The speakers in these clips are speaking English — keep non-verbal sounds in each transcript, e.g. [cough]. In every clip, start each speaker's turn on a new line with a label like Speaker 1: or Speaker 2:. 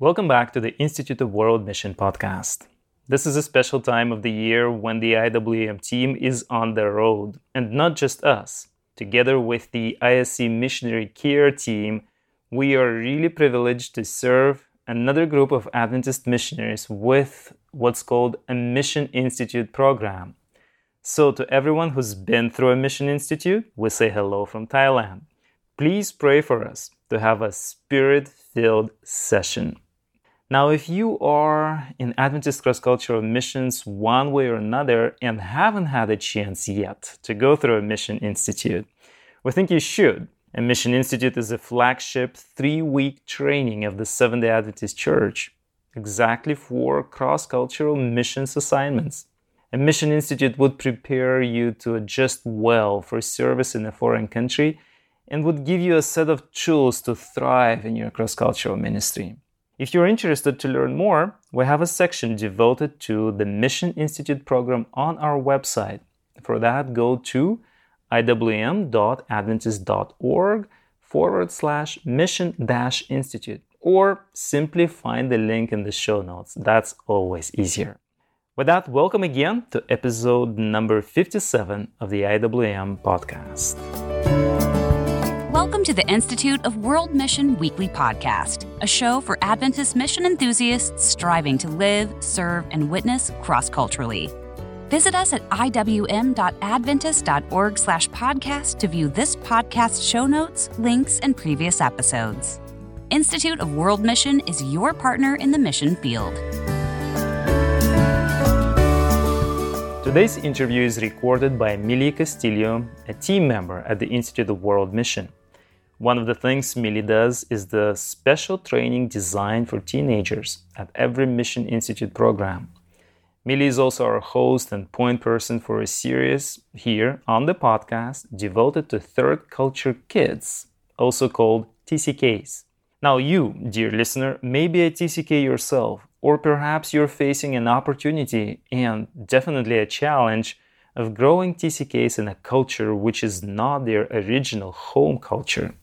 Speaker 1: Welcome back to the Institute of World Mission podcast. This is a special time of the year when the IWM team is on the road, and not just us. Together with the ISC Missionary Care team, we are really privileged to serve another group of Adventist missionaries with what's called a Mission Institute program. So, to everyone who's been through a Mission Institute, we say hello from Thailand. Please pray for us to have a spirit filled session. Now, if you are in Adventist cross cultural missions one way or another and haven't had a chance yet to go through a Mission Institute, we think you should. A Mission Institute is a flagship three week training of the Seventh day Adventist Church, exactly for cross cultural missions assignments. A Mission Institute would prepare you to adjust well for service in a foreign country and would give you a set of tools to thrive in your cross cultural ministry. If you're interested to learn more, we have a section devoted to the Mission Institute program on our website. For that, go to iwm.adventist.org forward slash mission dash institute or simply find the link in the show notes. That's always easier. With that, welcome again to episode number 57 of the IWM podcast.
Speaker 2: Welcome to the Institute of World Mission Weekly Podcast, a show for Adventist mission enthusiasts striving to live, serve, and witness cross-culturally. Visit us at iwm.adventist.org slash podcast to view this podcast show notes, links, and previous episodes. Institute of World Mission is your partner in the mission field.
Speaker 1: Today's interview is recorded by Millie Castillo, a team member at the Institute of World Mission. One of the things Millie does is the special training designed for teenagers at every Mission Institute program. Millie is also our host and point person for a series here on the podcast devoted to third culture kids, also called TCKs. Now, you, dear listener, may be a TCK yourself, or perhaps you're facing an opportunity and definitely a challenge of growing TCKs in a culture which is not their original home culture.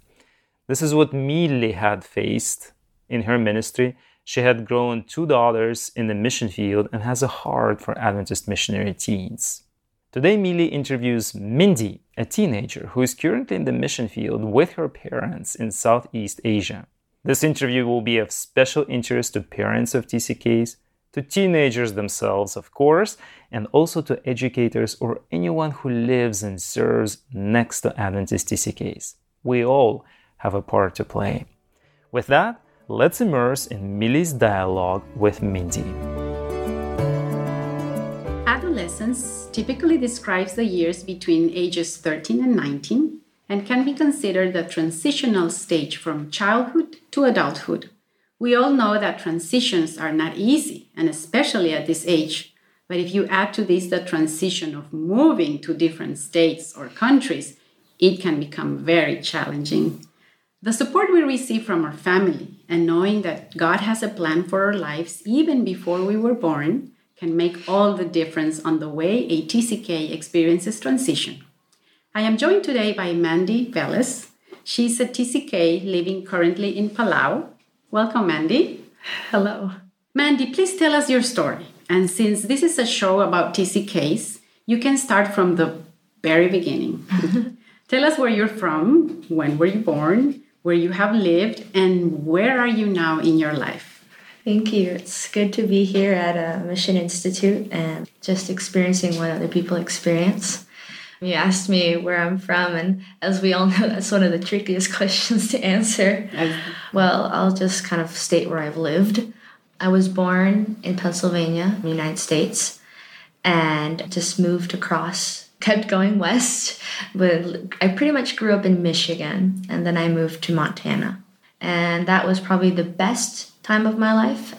Speaker 1: This is what Millie had faced in her ministry. She had grown two daughters in the mission field and has a heart for Adventist missionary teens. Today, Millie interviews Mindy, a teenager who is currently in the mission field with her parents in Southeast Asia. This interview will be of special interest to parents of TCKs, to teenagers themselves, of course, and also to educators or anyone who lives and serves next to Adventist TCKs. We all have a part to play. With that, let's immerse in Millie's dialogue with Mindy.
Speaker 3: Adolescence typically describes the years between ages 13 and 19 and can be considered the transitional stage from childhood to adulthood. We all know that transitions are not easy, and especially at this age. But if you add to this the transition of moving to different states or countries, it can become very challenging. The support we receive from our family and knowing that God has a plan for our lives even before we were born can make all the difference on the way a TCK experiences transition. I am joined today by Mandy Velez. She's a TCK living currently in Palau. Welcome, Mandy.
Speaker 4: Hello.
Speaker 3: Mandy, please tell us your story. And since this is a show about TCKs, you can start from the very beginning. [laughs] tell us where you're from, when were you born, where you have lived, and where are you now in your life?
Speaker 4: Thank you. It's good to be here at a Mission Institute and just experiencing what other people experience. You asked me where I'm from, and as we all know, [laughs] that's one of the trickiest [laughs] questions to answer. Well, I'll just kind of state where I've lived. I was born in Pennsylvania, United States, and just moved across kept going west, but I pretty much grew up in Michigan and then I moved to Montana. And that was probably the best time of my life.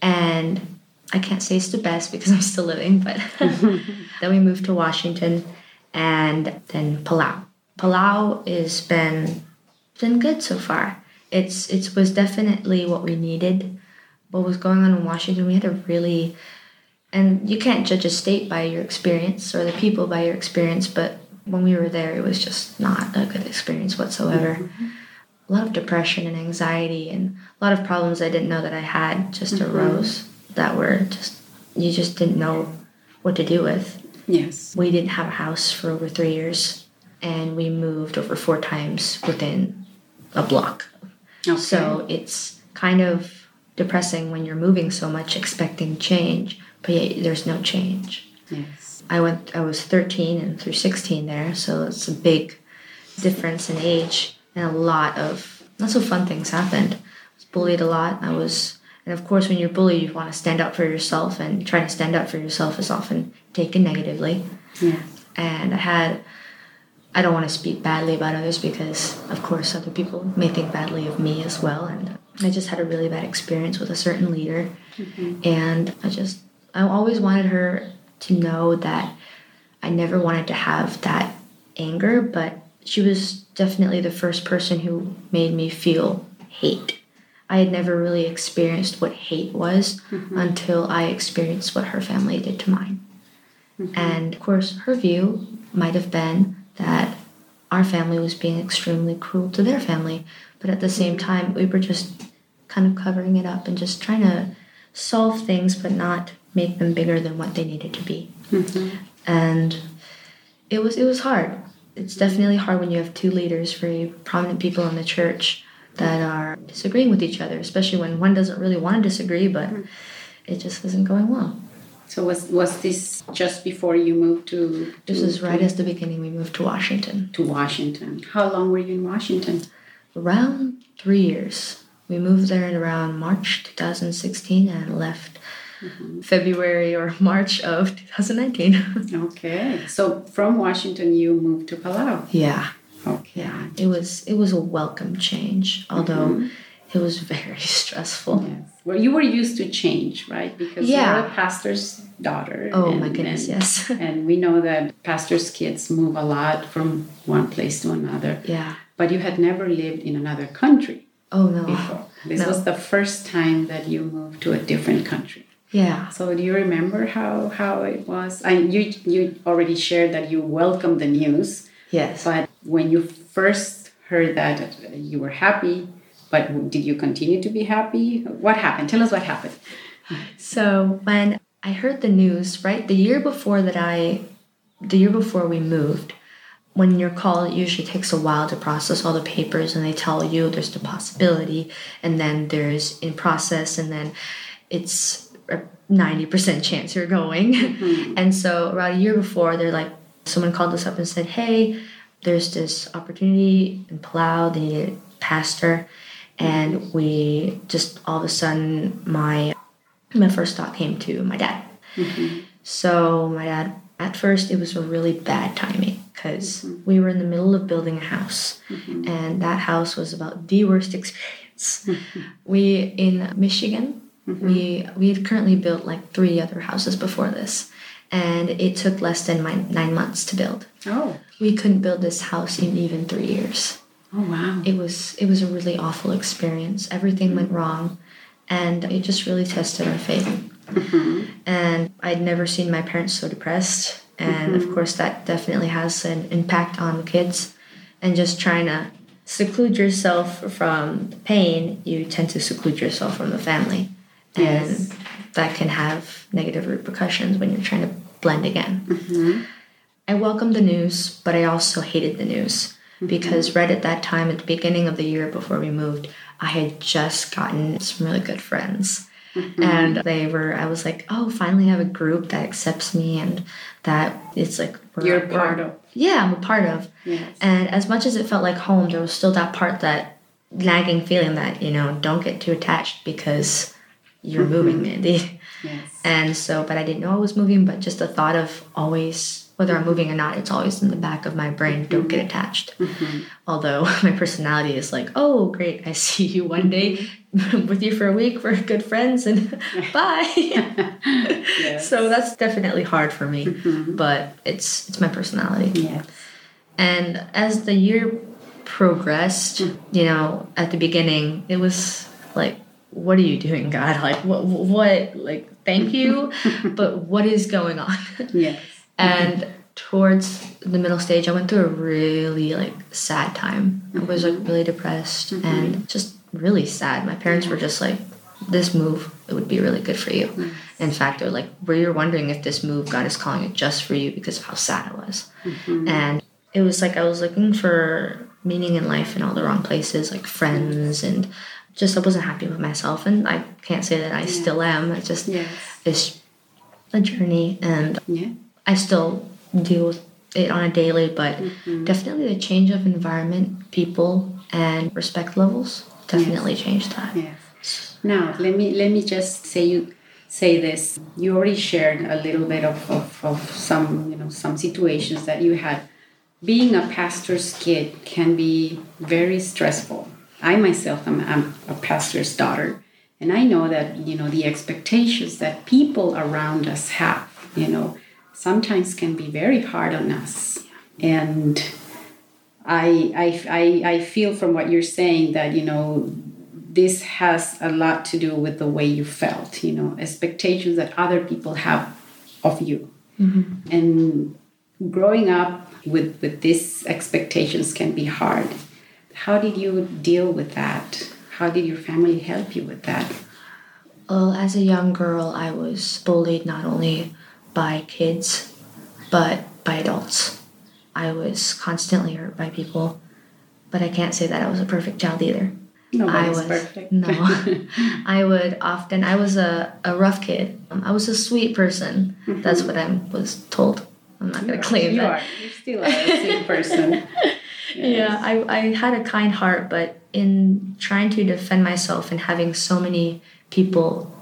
Speaker 4: And I can't say it's the best because [laughs] I'm still living, but [laughs] then we moved to Washington and then Palau. Palau has been been good so far. It's it was definitely what we needed. What was going on in Washington, we had a really and you can't judge a state by your experience or the people by your experience, but when we were there, it was just not a good experience whatsoever. Mm-hmm. a lot of depression and anxiety and a lot of problems I didn't know that I had just
Speaker 3: Mm-hmm.
Speaker 4: arose that were just you just didn't know what to do with.
Speaker 3: Yes.
Speaker 4: We didn't have a house for over three years, and we moved over four times within a block.
Speaker 3: Okay.
Speaker 4: So it's kind of depressing when you're moving so much, expecting change, but yet there's no change.
Speaker 3: yes.
Speaker 4: I went. I was 13 and through 16 there, so it's a big difference in age, and a lot of not so fun things happened. I was bullied a lot. I was, and of course, when you're bullied, you want to stand up for yourself, and trying to stand up for yourself is often taken negatively.
Speaker 3: Yes.
Speaker 4: And I had. I don't want to speak badly about others because, of course, other people may think badly of me as well. And I just had a really bad experience with a certain leader. Mm-hmm. And I just, I always wanted her to know that I never wanted to have that anger, but she was definitely the first person who made me feel hate. I had never really experienced what hate was mm-hmm. until I experienced what her family did to mine. Mm-hmm. And of course, her view might have been that our family was being extremely cruel to their family, but at the same mm-hmm. time, we were just kind of covering it up and just trying to solve things, but not make them bigger than what they needed to be. Mm-hmm. And it was it was hard. It's definitely hard when you have two leaders, very prominent people in the church that are disagreeing with each other, especially when one doesn't really want to disagree, but mm-hmm. it just isn't going well.
Speaker 3: So was was this just before you moved to?
Speaker 4: This
Speaker 3: to,
Speaker 4: is right as the beginning we moved to Washington.
Speaker 3: to Washington. How long were you in Washington?
Speaker 4: Around three years. We moved there in around March 2016 and left Mm-hmm. February or March of 2019. [laughs]
Speaker 3: Okay. So from Washington you moved to Palau.
Speaker 4: yeah.
Speaker 3: Okay.
Speaker 4: Yeah. It was it was a welcome change, although mm-hmm. it was very [laughs] stressful.
Speaker 3: Yes. Well, you were used to change, right? Because
Speaker 4: Yeah.
Speaker 3: you're a pastor's daughter.
Speaker 4: Oh
Speaker 3: and-
Speaker 4: my goodness,
Speaker 3: and-
Speaker 4: yes. [laughs]
Speaker 3: and we know that pastors' kids move a lot from one place to another.
Speaker 4: Yeah.
Speaker 3: But you had never lived in another country
Speaker 4: Oh no.
Speaker 3: before. This
Speaker 4: No.
Speaker 3: was the first time that you moved to a different country.
Speaker 4: Yeah.
Speaker 3: So do you remember how how it was? I you you already shared that you welcomed the news,
Speaker 4: Yes.
Speaker 3: but when you first heard that you were happy, but did you continue to be happy? What happened? Tell us what happened.
Speaker 4: So when I heard the news, right, the year before that I, the year before we moved, when you're called, it usually takes a while to process all the papers, and they tell you there's the possibility, and then there's in process, and then it's a 90% chance you're going. Mm-hmm. and so around a year before, they're like, someone called us up and said, hey, there's this opportunity in Palau, they need a pastor. And we just all of a sudden, my my first thought came to my dad. Mm-hmm. So my dad, at first, it was a really bad timing because mm-hmm. we were in the middle of building a house, and that house was about the worst experience. [laughs] we in Michigan, Mm-hmm. we we had currently built like three other houses before this, and it took less than my, nine months to build.
Speaker 3: Oh,
Speaker 4: We couldn't build this house in even three years
Speaker 3: oh wow.
Speaker 4: it was it was a really awful experience. Everything mm-hmm. went wrong, and it just really tested our faith. Mm-hmm. And I'd never seen my parents so depressed, and of course that definitely has an impact on the kids. And just trying to seclude yourself from the pain, you tend to seclude yourself from the family, and
Speaker 3: Yes.
Speaker 4: that can have negative repercussions when you're trying to blend again. Mm-hmm. I welcomed the news, but I also hated the news mm-hmm. because right at that time, at the beginning of the year before we moved, I had just gotten some really good friends. Mm-hmm. And they were, I was like, oh, finally I have a group that accepts me and that it's like we're,
Speaker 3: You're
Speaker 4: we're-
Speaker 3: part of.
Speaker 4: Yeah, I'm a part of.
Speaker 3: Yes.
Speaker 4: And as much as it felt like home, there was still that part that nagging feeling that, you know, don't get too attached because you're moving, [laughs] Mandy.
Speaker 3: Yes.
Speaker 4: And so, but I didn't know I was moving, but just the thought of always, whether I'm moving or not, it's always in the back of my brain. Don't mm-hmm. get attached. Mm-hmm. Although [laughs] my personality is like, oh, great, I see you one day [laughs] with you for a week. We're good friends and bye.
Speaker 3: Yes.
Speaker 4: So that's definitely hard for me, mm-hmm. but it's it's my personality.
Speaker 3: Yes.
Speaker 4: And as the year progressed, mm. you know, at the beginning, it was like, what are you doing, God? Like, what, what, like, thank you, [laughs] but what is going on?
Speaker 3: Yes.
Speaker 4: and towards the middle stage, I went through a really like sad time. I was like mm-hmm. really depressed mm-hmm. and just really sad. My parents were just like, "This move, it would be really good for you." In fact, they're like, "We were wondering if this move God is calling it just for you because of how sad it was." Mm-hmm. And it was like I was looking for meaning in life in all the wrong places, like friends and just I wasn't happy with myself. And I can't say that I still am. It's just
Speaker 3: Yes.
Speaker 4: it's a journey and
Speaker 3: Yeah.
Speaker 4: I still deal with it on a daily, but mm-hmm. definitely the change of environment, people, and respect levels definitely changed that.
Speaker 3: Yes. Now let me let me just say you say this. You already shared a little bit of, of, of some you know some situations that you had. Being a pastor's kid can be very stressful. I myself am I'm a pastor's daughter, and I know that you know the expectations that people around us have. You know, sometimes can be very hard on us, and I, I, I, I feel from what you're saying that you know this has a lot to do with the way you felt you know expectations that other people have of you. Mm-hmm. And growing up with with these expectations can be hard how did you deal with that how did your family help you with that
Speaker 4: Well, as a young girl, I was bullied not only by kids, but by adults. I was constantly hurt by people, but I can't say that I was a perfect child either. I was
Speaker 3: perfect.
Speaker 4: no. [laughs] I would often. I was a, a rough kid. Um, I was a sweet person. That's what I was told. I'm not gonna claim
Speaker 3: you
Speaker 4: that.
Speaker 3: are you still are a sweet person [laughs]
Speaker 4: Yeah, I, I had a kind heart, but in trying to defend myself and having so many people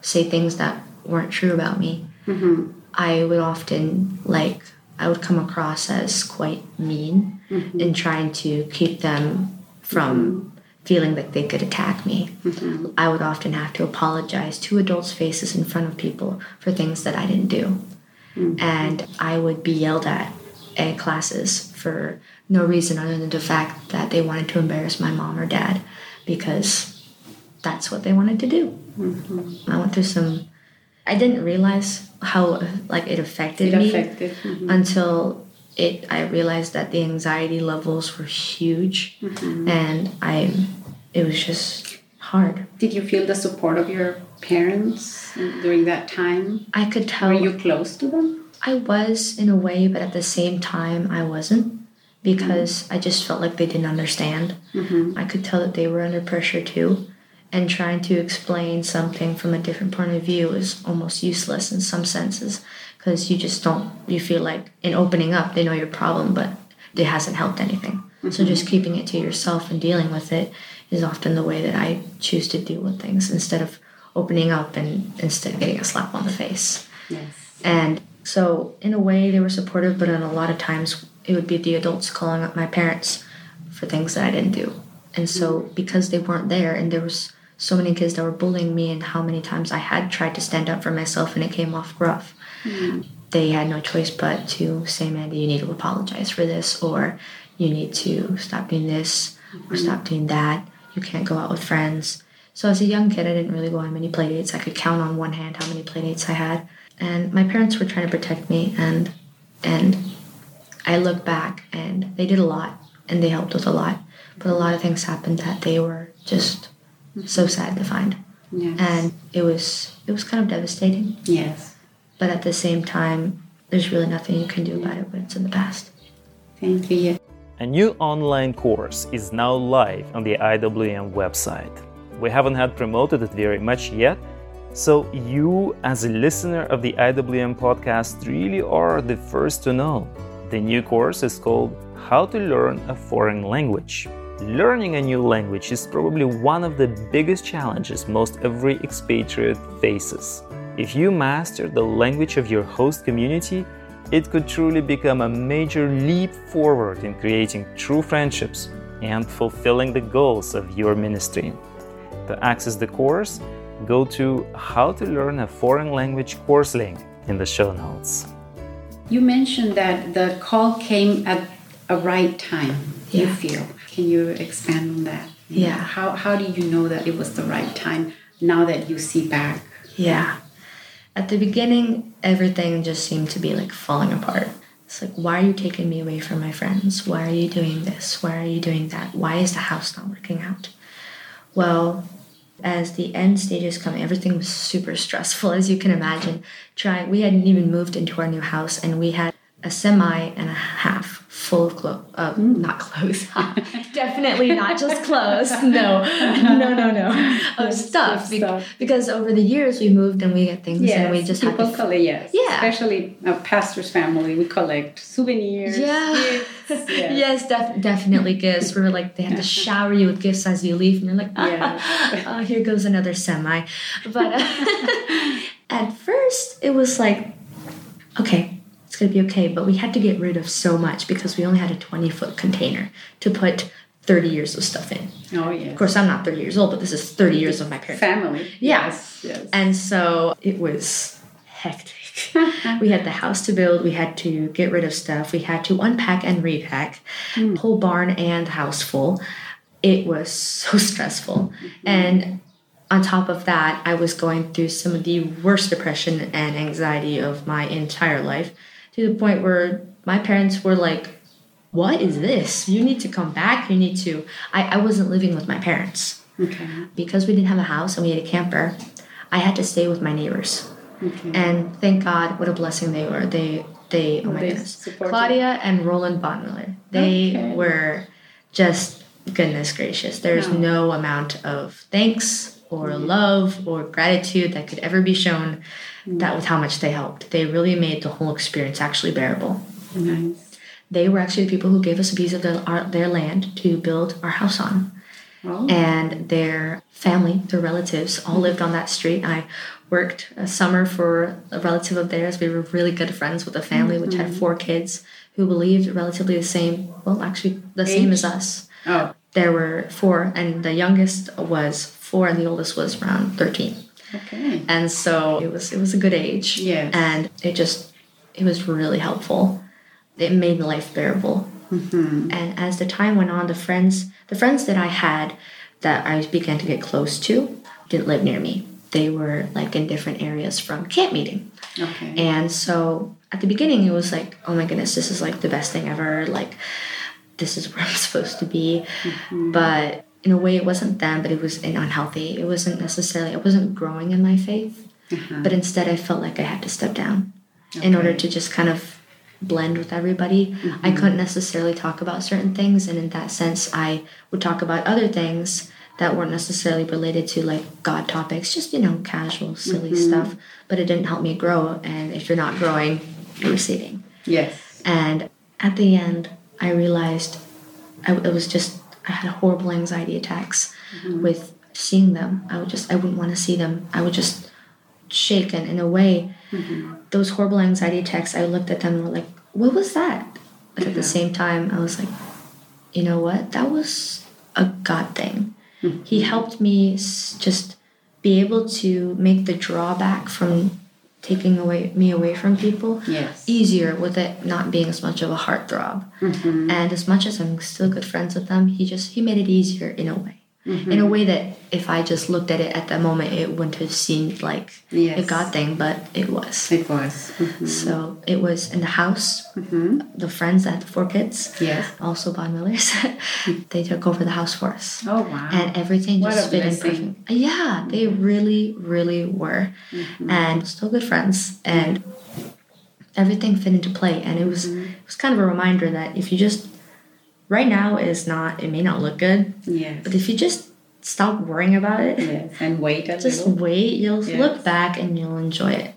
Speaker 4: say things that weren't true about me, mm-hmm. I would often like I would come across as quite mean mm-hmm. in trying to keep them from mm-hmm. feeling that they could attack me. I would often have to apologize to adults' faces in front of people for things that I didn't do. And I would be yelled at at classes for no reason other than the fact that they wanted to embarrass my mom or dad because that's what they wanted to do. I went through some. I didn't realize how like it affected
Speaker 3: it
Speaker 4: me
Speaker 3: affected mhm.
Speaker 4: until it. I realized that the anxiety levels were huge, and I. It was just hard.
Speaker 3: did you feel the support of your parents during that time
Speaker 4: I could tell.
Speaker 3: were you close to them
Speaker 4: I was in a way, but at the same time, I wasn't because mm-hmm. I just felt like they didn't understand. Mm-hmm. I could tell that they were under pressure too, and trying to explain something from a different point of view is almost useless in some senses because you just don't, you feel like in opening up, they know your problem, but it hasn't helped anything. So mm-hmm. just keeping it to yourself and dealing with it is often the way that I choose to deal with things instead of opening up and instead of getting a slap on the face.
Speaker 3: yes
Speaker 4: And so, in a way, they were supportive, but in a lot of times, it would be the adults calling up my parents for things that I didn't do. And so, because they weren't there, and there was so many kids that were bullying me, and how many times I had tried to stand up for myself and it came off rough, mm-hmm. they had no choice but to say, Mandy, you need to apologize for this, or you need to stop doing this, or mm-hmm. stop doing that. You can't go out with friends. So as a young kid, I didn't really go on many playdates. I could count on one hand how many playdates I had, and my parents were trying to protect me. And and I look back, and they did a lot, and they helped with a lot. But a lot of things happened that they were just so sad to find,
Speaker 3: yes
Speaker 4: and it was it was kind of devastating.
Speaker 3: yes
Speaker 4: But at the same time, there's really nothing you can do about it when it's in the past.
Speaker 3: thank you.
Speaker 1: A new online course is now live on the IWM website. We haven't had promoted it very much yet, so you, as a listener of the IWM podcast, really are the first to know. The new course is called How to Learn a Foreign Language. Learning a new language is probably one of the biggest challenges most every expatriate faces. If you master the language of your host community, it could truly become a major leap forward in creating true friendships and fulfilling the goals of your ministry. To access the course, go to How to Learn a Foreign Language course link in the show notes.
Speaker 3: You mentioned that the call came at a right time, you feel. Can you expand on that?
Speaker 4: Yeah.
Speaker 3: How, how do you know that it was the right time now that you see back?
Speaker 4: Yeah. At the beginning, everything just seemed to be like falling apart. It's like, why are you taking me away from my friends? Why are you doing this? Why are you doing that? Why is the house not working out? Well, as the end stages come, everything was super stressful, [laughs] as you can imagine. Trying, we hadn't even moved into our new house, and we had a semi and a half full of clothes. Uh, not clothes. [laughs] Definitely not just [laughs] clothes. No, no, no, no. [laughs] Of stuff. Be-
Speaker 3: stuff.
Speaker 4: Because over the years we moved and we get things and we just
Speaker 3: people
Speaker 4: to. f-
Speaker 3: collect, yes.
Speaker 4: Yeah.
Speaker 3: Especially a pastor's family, we collect souvenirs.
Speaker 4: Yeah.
Speaker 3: gifts, yes.
Speaker 4: yes, def- definitely gifts. We were like, they had to shower you with gifts as you leave, and you're like,
Speaker 3: Yes.
Speaker 4: oh, here goes another semi. But uh, at first, it was like, okay, it's gonna be okay. But we had to get rid of so much because we only had a 20 foot container to put 30 years of stuff in.
Speaker 3: Oh, yes.
Speaker 4: Of course, I'm not 30 years old, but this is 30 years of my parents.
Speaker 3: Family.
Speaker 4: Yeah.
Speaker 3: Yes. Yes.
Speaker 4: And so it was hectic. [laughs] we had the house to build, we had to get rid of stuff, we had to unpack and repack, hmm. whole barn and house full. It was so [laughs] stressful. Mm-hmm. And on top of that, I was going through some of the worst depression and anxiety of my entire life to the point where my parents were like, What is this? You need to come back. You need to. I, I wasn't living with my parents
Speaker 3: okay.
Speaker 4: because we didn't have a house and we had a camper, I had to stay with my neighbors.
Speaker 3: Okay.
Speaker 4: And thank God, what a blessing they were. They, they, oh my
Speaker 3: They
Speaker 4: goodness,
Speaker 3: supported.
Speaker 4: Claudia and Roland Bonmiller. They
Speaker 3: Okay.
Speaker 4: were just goodness gracious. There's
Speaker 3: No.
Speaker 4: no amount of thanks or mm-hmm. love or gratitude that could ever be shown. Mm-hmm. That was how much they helped. They really made the whole experience actually bearable. They were actually the people who gave us a piece of their, our, their land to build our house on
Speaker 3: Oh.
Speaker 4: and their family, their relatives, all lived on that street. I worked a summer for a relative of theirs. We were really good friends with a family which had mm-hmm. four kids who believed relatively the same, well, actually, the same as us.
Speaker 3: Oh.
Speaker 4: There were four, and the youngest was four, and the oldest was around 13.
Speaker 3: Okay.
Speaker 4: And so it was it was a good age.
Speaker 3: Yes.
Speaker 4: And it just it was really helpful. It made life bearable.
Speaker 3: Mm-hmm.
Speaker 4: And as the time went on, the friends the friends that I had that I began to get close to didn't live near me. They were like in different areas from camp meeting.
Speaker 3: Okay.
Speaker 4: And so at the beginning, it was like, oh my goodness, this is like the best thing ever. Like, this is where I'm [laughs] supposed to be. But in a way, it wasn't them, but it was unhealthy. It wasn't necessarily, I wasn't growing in my faith. Uh-huh. But instead, I felt like I had to step down in order to just kind of blend with everybody. I mm-hmm. couldn't necessarily talk about certain things. And in that sense, I would talk about other things that weren't necessarily related to like God topics, just, you know, casual, silly mm-hmm. stuff. But it didn't help me grow. And if you're not growing, you're receding.
Speaker 3: yes.
Speaker 4: And at the end, I realized I, it was just, I had horrible anxiety attacks mm-hmm. with seeing them. I would just, I wouldn't want to see them. I would just shake. And in a way, mm-hmm. those horrible anxiety attacks, I looked at them and were like, what was that? But at the same time, I was like, you know what? That was a God thing. He mm-hmm. helped me just be able to make the drawback from taking away me away from people
Speaker 3: Yes.
Speaker 4: easier with it not being as much of a heartthrob.
Speaker 3: Mm-hmm.
Speaker 4: And as much as I'm still good friends with them, he just he made it easier in a way.
Speaker 3: Mm-hmm.
Speaker 4: In a way that if I just looked at it at that moment, it wouldn't have seemed like a God thing, but it was.
Speaker 3: It was. Mhm.
Speaker 4: So it was in the house.
Speaker 3: Mm-hmm.
Speaker 4: The friends that had the four kids,
Speaker 3: Yes.
Speaker 4: also Bon Millers, [laughs] they took over the house for us.
Speaker 3: Oh wow.
Speaker 4: And everything
Speaker 3: What
Speaker 4: just fit in
Speaker 3: blessing. Mm-hmm.
Speaker 4: perfect. Yeah, they really, really were. And still good friends. And everything fit into play. And it was
Speaker 3: Mm-hmm.
Speaker 4: it was kind of a reminder that if you just right now is not it may not look good,
Speaker 3: yeah
Speaker 4: but if you just stop worrying about it,
Speaker 3: Yes. And wait a
Speaker 4: just
Speaker 3: little.
Speaker 4: wait, you'll
Speaker 3: Yes.
Speaker 4: look back and you'll enjoy it.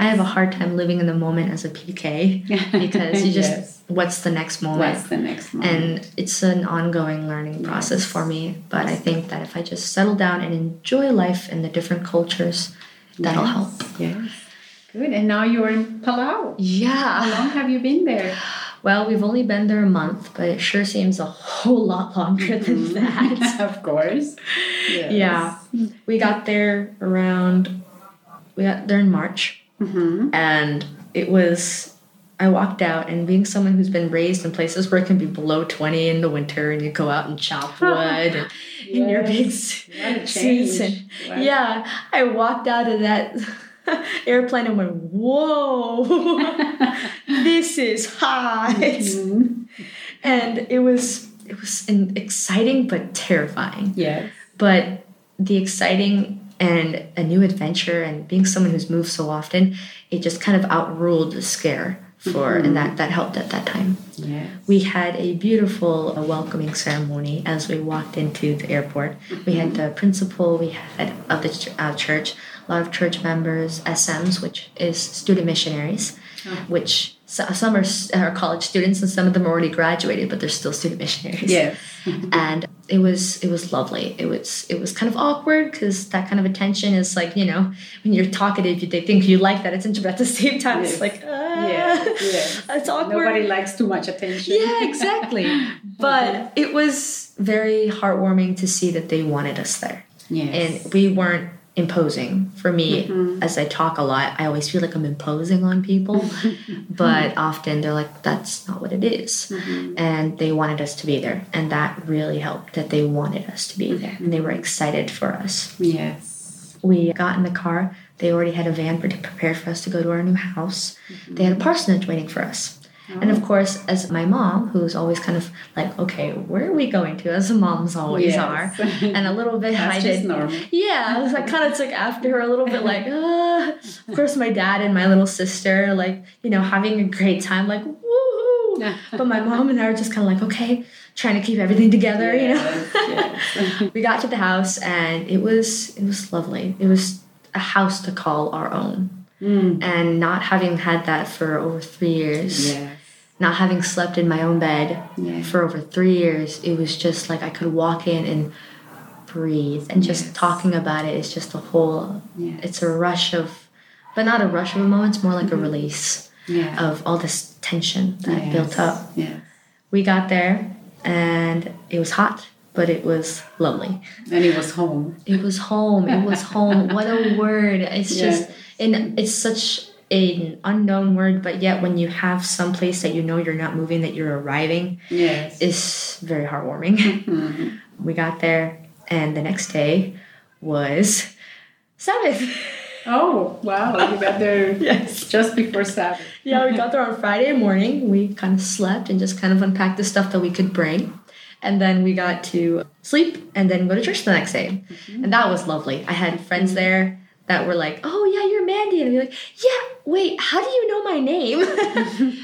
Speaker 4: I have a hard time living in the moment as a PK [laughs] because you just
Speaker 3: Yes.
Speaker 4: what's the next moment?
Speaker 3: What's the next one?
Speaker 4: and it's an ongoing learning process for me but i think that if i just settle down and enjoy life in the different cultures that'll
Speaker 3: Yes.
Speaker 4: help
Speaker 3: Yes. Good. And now you're in Palau.
Speaker 4: Yeah.
Speaker 3: How long have you been there? [sighs]
Speaker 4: well we've only been there a month but it sure seems a whole lot longer than that [laughs]
Speaker 3: of course. [laughs] Yes.
Speaker 4: yeah we got there around we got there in march
Speaker 3: Mm-hmm.
Speaker 4: and it was I walked out and being someone who's been raised in places where it can be below 20 in the winter and you go out and chop [laughs] wood and, and you're being
Speaker 3: Yes. What a
Speaker 4: suits and
Speaker 3: change.
Speaker 4: Yeah I walked out of that [laughs] airplane and went, whoa, [laughs] this is hot.
Speaker 3: Mm-hmm.
Speaker 4: And it was it was an exciting but terrifying.
Speaker 3: Yes.
Speaker 4: But the exciting and a new adventure and being someone who's moved so often, it just kind of outruled the scare for and that that helped at that time.
Speaker 3: Yes.
Speaker 4: We had a beautiful uh, welcoming ceremony as we walked into the airport. We had the principal, we had of the uh, church, a lot of church members, SMs, which is student missionaries, which so- some are, are college students and some of them are already graduated, but they're still student missionaries.
Speaker 3: Yes. [laughs]
Speaker 4: and it was it was lovely. It was it was kind of awkward because that kind of attention is like you know when you're talkative, they think you like that attention, but at the same time,
Speaker 3: Yes.
Speaker 4: it's like ah,
Speaker 3: yes. [laughs]
Speaker 4: it's awkward.
Speaker 3: Nobody likes too much attention.
Speaker 4: Yeah, exactly. [laughs] but it was very heartwarming to see that they wanted us there.
Speaker 3: Yes.
Speaker 4: And we weren't imposing. For me,
Speaker 3: Mm-hmm.
Speaker 4: as I talk a lot, I always feel like I'm imposing on people. [laughs] but often they're like, that's not what it is.
Speaker 3: Mm-hmm.
Speaker 4: And they wanted us to be there. And that really helped that they wanted us to be there. And they were excited for us.
Speaker 3: yes.
Speaker 4: We got in the car. They already had a van prepared for us to go to our new house. They had a parsonage waiting for us. And of course, as my mom, who's always kind of like, okay, where are we going to? As moms always
Speaker 3: Yes.
Speaker 4: are. [laughs] And a little bit
Speaker 3: That's
Speaker 4: I did. Yeah, I was like [laughs] kind of took after her a little bit, like, ah. Of course, my dad and my little sister, like, you know, having a great time, like, woohoo. [laughs] but my mom and I are just kind of like, okay, trying to keep everything together, you know.
Speaker 3: Yes, yes.
Speaker 4: we got to the house and it was it was lovely. It was a house to call our own.
Speaker 3: Mm.
Speaker 4: And not having had that for over three years,
Speaker 3: Yes.
Speaker 4: Not having slept in my own bed
Speaker 3: Yeah.
Speaker 4: for over three years, it was just like I could walk in and breathe. And just
Speaker 3: Yes.
Speaker 4: talking about it is just a whole,
Speaker 3: Yes.
Speaker 4: it's a rush of, but not a rush of a moment, it's more like
Speaker 3: Mm-hmm.
Speaker 4: a release
Speaker 3: Yeah.
Speaker 4: of all this tension that
Speaker 3: Yes.
Speaker 4: built up.
Speaker 3: Yes.
Speaker 4: We got there and it was hot, but it was lovely.
Speaker 3: And it was home.
Speaker 4: It was home. It was home. what a [laughs] word. It's just and it's such an unknown word, but yet when you have some place that you know you're not moving, that you're arriving,
Speaker 3: Yes.
Speaker 4: it's very heartwarming.
Speaker 3: Mhm. [laughs]
Speaker 4: we got there and the next day was Sabbath.
Speaker 3: Oh, wow. You got there [laughs]
Speaker 4: Yes.
Speaker 3: just before Sabbath.
Speaker 4: Yeah, we got there on Friday morning. We kind of slept and just kind of unpacked the stuff that we could bring. And then we got to sleep and then go to church the next day. And that was lovely. I had friends there that were like, oh, yeah, Mandy. And I'd be like, yeah, wait, how do you know my name?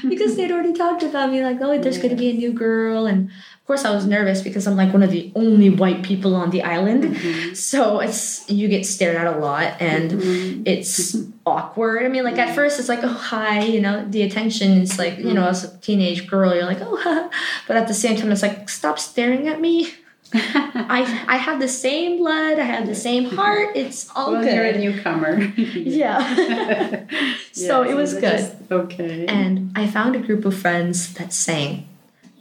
Speaker 4: [laughs] because they'd already talked about me, like, oh, there's going to be a new girl. And of course, I was nervous because I'm like one of the only white people on the island. Mm-hmm. So it's, you get stared at a lot and mm-hmm. it's [laughs] awkward. I mean, like at first it's like, oh, hi, you know, the attention is like, you know, mm-hmm. as a teenage girl, you're like, oh, [laughs] but at the same time, it's like, stop staring at me. I I have the same blood. I have the same heart. It's all
Speaker 3: well, you're a newcomer. [laughs]
Speaker 4: Yeah. [laughs] so
Speaker 3: Yes,
Speaker 4: it was good.
Speaker 3: just- okay.
Speaker 4: And I found a group of friends that sang,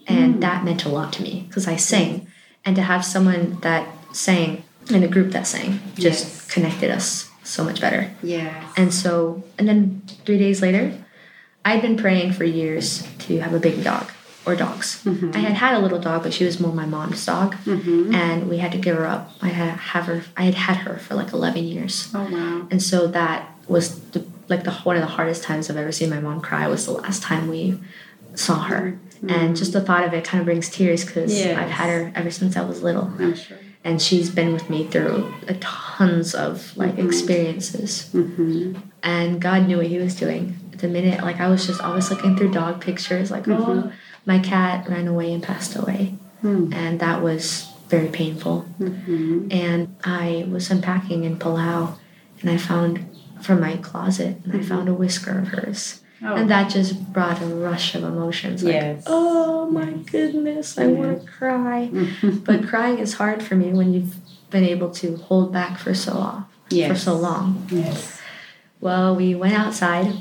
Speaker 4: and hmm. that meant a lot to me because I sing, and to have someone that sang and a group that sang just
Speaker 3: Yes.
Speaker 4: connected us so much better.
Speaker 3: Yeah.
Speaker 4: And so, and then three days later, I'd been praying for years to have a big dog or dogs. Mm-hmm. I had had a little dog, but she was more my mom's dog, mm-hmm. and we had to give her up. I had have her. I had had her for like eleven years,
Speaker 3: Oh, wow.
Speaker 4: and so that was the, like the one of the hardest times I've ever seen my mom cry. Was the last time we saw her, mm-hmm. and just the thought of it kind of brings tears because
Speaker 3: Yes.
Speaker 4: I've had her ever since I was little
Speaker 3: I'm sure.
Speaker 4: and she's been with me through a tons of like experiences
Speaker 3: Mm-hmm.
Speaker 4: and god knew what he was doing the minute like i was just always looking through dog pictures like oh my cat ran away and passed away. Hmm. And that was very painful. Mm-hmm. And i was unpacking in palau and i found from my closet and i mm-hmm. found a whisker of hers.
Speaker 3: Oh.
Speaker 4: and that just brought a rush of emotions like
Speaker 3: Yes.
Speaker 4: oh my goodness i want to cry. [laughs] But crying is hard for me when you've been able to hold back for so long for so long.
Speaker 3: Yes.
Speaker 4: well we went outside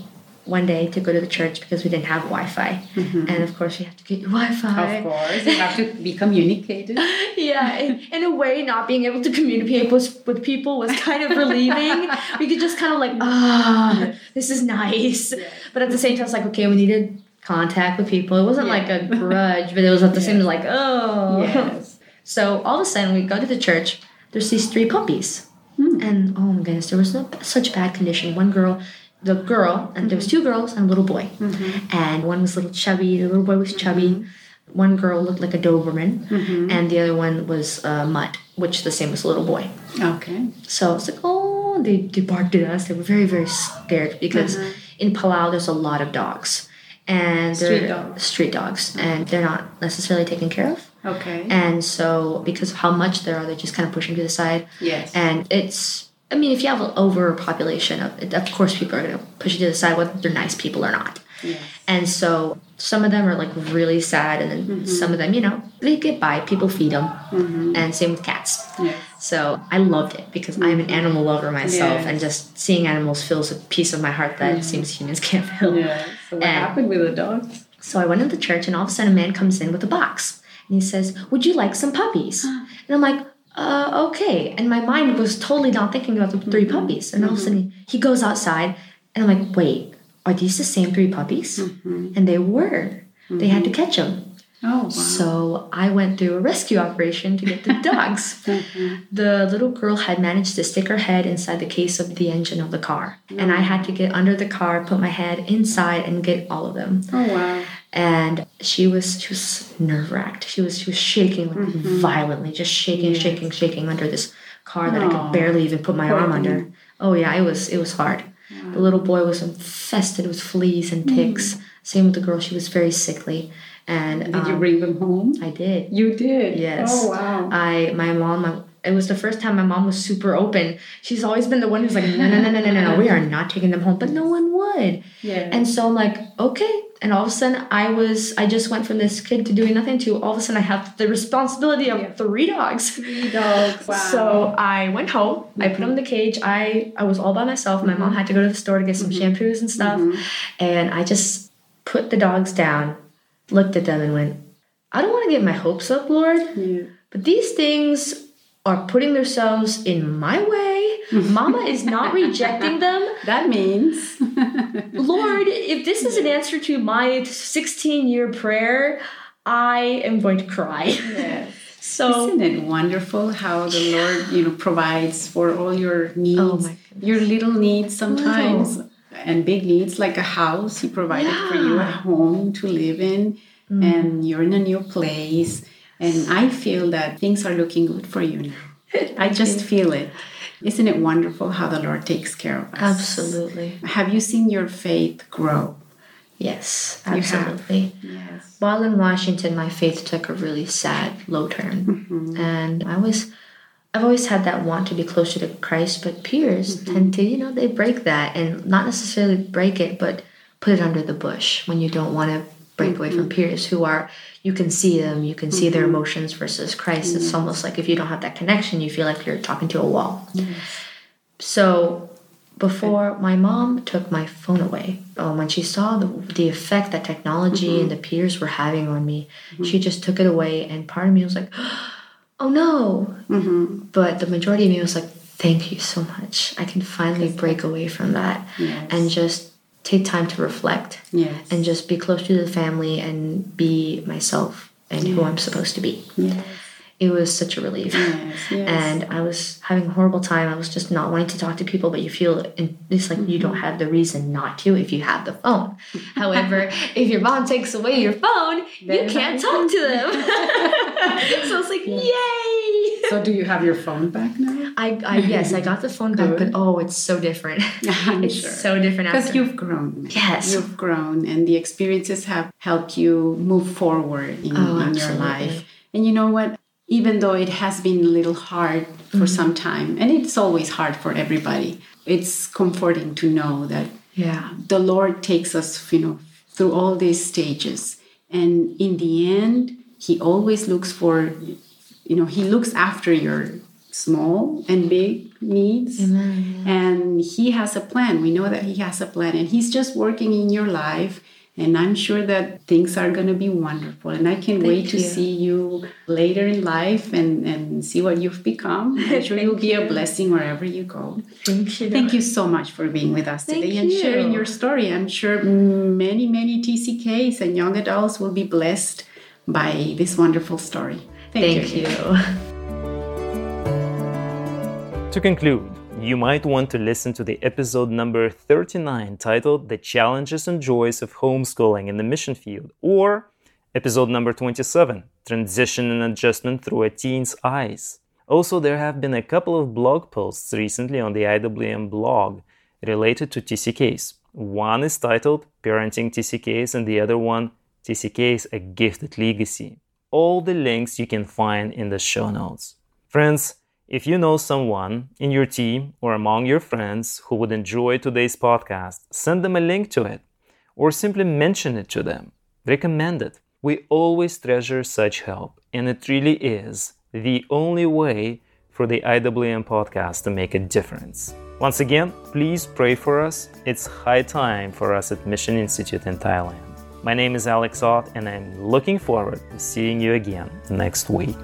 Speaker 4: one day to go to the church because we didn't have wi-fi. And of course you have to get wi-fi.
Speaker 3: Of course. You have to be communicated. [laughs]
Speaker 4: yeah in, in a way not being able to communicate with, with people was kind of relieving. [laughs] We could just kind of like ah this is nice. But at the same time it's like okay we needed contact with people. It wasn't like a grudge but it was at the same time like oh.
Speaker 3: Yes. [laughs]
Speaker 4: so all of a sudden we go to the church. There's these three puppies. And oh my goodness, there was no such bad condition. One girl, the girl, and there was mm-hmm. two girls and a little boy. Mm-hmm. And one was a little chubby, the little boy was chubby. Mm-hmm. One girl looked like a Doberman, and the other one was a mutt, which the same as the little boy.
Speaker 3: Okay.
Speaker 4: So it's like, oh, they, they barked at us. They were very, very scared because in Palau there's a lot of dogs. And
Speaker 3: Street
Speaker 4: they're
Speaker 3: dogs.
Speaker 4: street dogs, and they're not necessarily taken care of.
Speaker 3: Okay.
Speaker 4: And so, because of how much there are, they just kind of push them to the side.
Speaker 3: Yes.
Speaker 4: And it's, I mean, if you have an overpopulation of, of course, people are going to push you to the side, whether they're nice people or not.
Speaker 3: yes.
Speaker 4: And so, some of them are like really sad, and then
Speaker 3: Mm-hmm.
Speaker 4: some of them, you know, they get by. People feed them, mm-hmm. and same with cats.
Speaker 3: Yes.
Speaker 4: So I loved it because I'm an mm-hmm. animal lover myself,
Speaker 3: Yes.
Speaker 4: and just seeing animals fills a piece of my heart that it seems humans can't [laughs] fill.
Speaker 3: Yeah. So what
Speaker 4: And-
Speaker 3: happened with the dogs?
Speaker 4: So I went into the church, and all of a sudden, a man comes in with a box, and he says, "Would you like some puppies?" [gasps] And I'm like, "Uh, okay." And my mind was totally not thinking about the 3 mm-hmm. puppies. And all of a mm-hmm. sudden, he goes outside, and I'm like, "Wait, are these the same three puppies?" Mm-hmm. And they were. They had to catch them.
Speaker 3: Oh wow.
Speaker 4: So I went through a rescue operation to get the [laughs] dogs. The little girl had managed to stick her head inside the case of the engine of the car. And I had to get under the car, put my head inside, and get all of them.
Speaker 3: oh wow.
Speaker 4: And she was she was nerve wracked. She was she was shaking like, violently, just shaking, shaking, shaking under this car that I could barely even put my
Speaker 3: Poor
Speaker 4: arm
Speaker 3: thing.
Speaker 4: under. Oh yeah, it was it was hard. The little boy was infested with fleas and ticks. Same with the girl; she was very sickly. And
Speaker 3: Did you
Speaker 4: um,
Speaker 3: bring them home?
Speaker 4: I did.
Speaker 3: You did.
Speaker 4: Yes.
Speaker 3: Oh wow.
Speaker 4: I my mom. My, it was the first time my mom was super open. She's always been the one who's like, no, no, no, no, no, no, no. We are not taking them home. But no one would. [laughs]
Speaker 3: yeah.
Speaker 4: And so I'm like, okay. And all of a sudden, I was, I just went from this kid to doing nothing to all of a sudden I have the responsibility of
Speaker 3: Yeah.
Speaker 4: three dogs.
Speaker 3: three dogs. [laughs] Wow.
Speaker 4: So I went home. I put them in the cage. I I was all by myself. My mom mm-hmm. had to go to the store to get some mm-hmm. shampoos and stuff, mm-hmm. and I just put the dogs down, looked at them, and went, I don't want to get my hopes up, Lord.
Speaker 3: Yeah.
Speaker 4: But these things are putting themselves in my way. [laughs] Mama is not rejecting them. [laughs]
Speaker 3: That means. [laughs]
Speaker 4: Lord, if this is an answer to my 16 year prayer, I am going to cry.
Speaker 3: yes.
Speaker 4: So,
Speaker 3: Isn't it wonderful how the Lord, you know, provides for all your needs,
Speaker 4: Oh,
Speaker 3: your little needs sometimes, and big needs like a house. He provided for you a home to live in, mm. and you're in a new place. And I feel that things are looking good for you now. I just feel it. Isn't it wonderful how the Lord takes care of us?
Speaker 4: absolutely.
Speaker 3: Have you seen your faith grow?
Speaker 4: Yes, absolutely.
Speaker 3: Yes.
Speaker 4: While in Washington, my faith took a really sad low turn. Mm-hmm. And I was, I've always had that want to be closer to Christ, but peers mm-hmm. tend to, you know, they break that and not necessarily break it, but put it under the bush when you don't want to break away from mm-hmm. peers who are, you can see them, you can see their mm-hmm. emotions versus Christ. It's almost like if you don't have that connection, you feel like you're talking to a wall. So before my mom took my phone away, um, when she saw the, the effect that technology and mm-hmm. the peers were having on me, she just took it away. And part of me was like, [gasps] oh no. But the majority of me was like, thank you so much. I can finally break away from that
Speaker 3: Yes.
Speaker 4: and just take time to reflect
Speaker 3: Yes.
Speaker 4: and just be close to the family and be myself and who I'm supposed to be.
Speaker 3: yes.
Speaker 4: It was such a relief.
Speaker 3: Yes. Yes.
Speaker 4: And I was having a horrible time. I was just not wanting to talk to people, but you feel it's like you don't mm-hmm. have the reason not to if you have the phone. [laughs] However, if your mom takes away your phone, you can't talk to them. [laughs] so it's like, [laughs] yay!
Speaker 3: So do you have your phone back now?
Speaker 4: I, I yes, I got the phone back, but oh, it's so different. [laughs]
Speaker 3: I'm
Speaker 4: it's
Speaker 3: sure.
Speaker 4: so different
Speaker 3: Because you've grown.
Speaker 4: Yes.
Speaker 3: You've grown and the experiences have helped you move forward in,
Speaker 4: Oh,
Speaker 3: in your life. And you know what? Even though it has been a little hard for
Speaker 4: Mm-hmm.
Speaker 3: some time, and it's always hard for everybody, it's comforting to know that
Speaker 4: yeah.
Speaker 3: the Lord takes us, you know, through all these stages. And in the end, He always looks for, you know, He looks after your small and big needs. And He has a plan. We know that He has a plan. And He's just working in your life. And I'm sure that things are going to be wonderful. And I can wait to see you later in life and, and see what you've become. I'm [laughs] sure you'll
Speaker 4: Thank
Speaker 3: be a blessing wherever you go.
Speaker 4: Thank you.
Speaker 3: Thank you so much for being with us
Speaker 4: Thank
Speaker 3: today and sharing your story. I'm sure many, many TCKs and young adults will be blessed by this wonderful story.
Speaker 4: Thank you.
Speaker 1: To conclude, you might want to listen to the episode number 39 titled The Challenges and Joys of Homeschooling in the Mission Field, or episode number 27 Transition and Adjustment Through a Teen's Eyes. Also, there have been a couple of blog posts recently on the IWM blog related to TCKs. One is titled Parenting TCKs, and the other one, TCKs A Gifted Legacy. All the links you can find in the show notes. Friends, if you know someone in your team or among your friends who would enjoy today's podcast, send them a link to it or simply mention it to them. Recommend it. We always treasure such help, and it really is the only way for the IWM podcast to make a difference. Once again, please pray for us. It's high time for us at Mission Institute in Thailand. My name is Alex Ott, and I'm looking forward to seeing you again next week.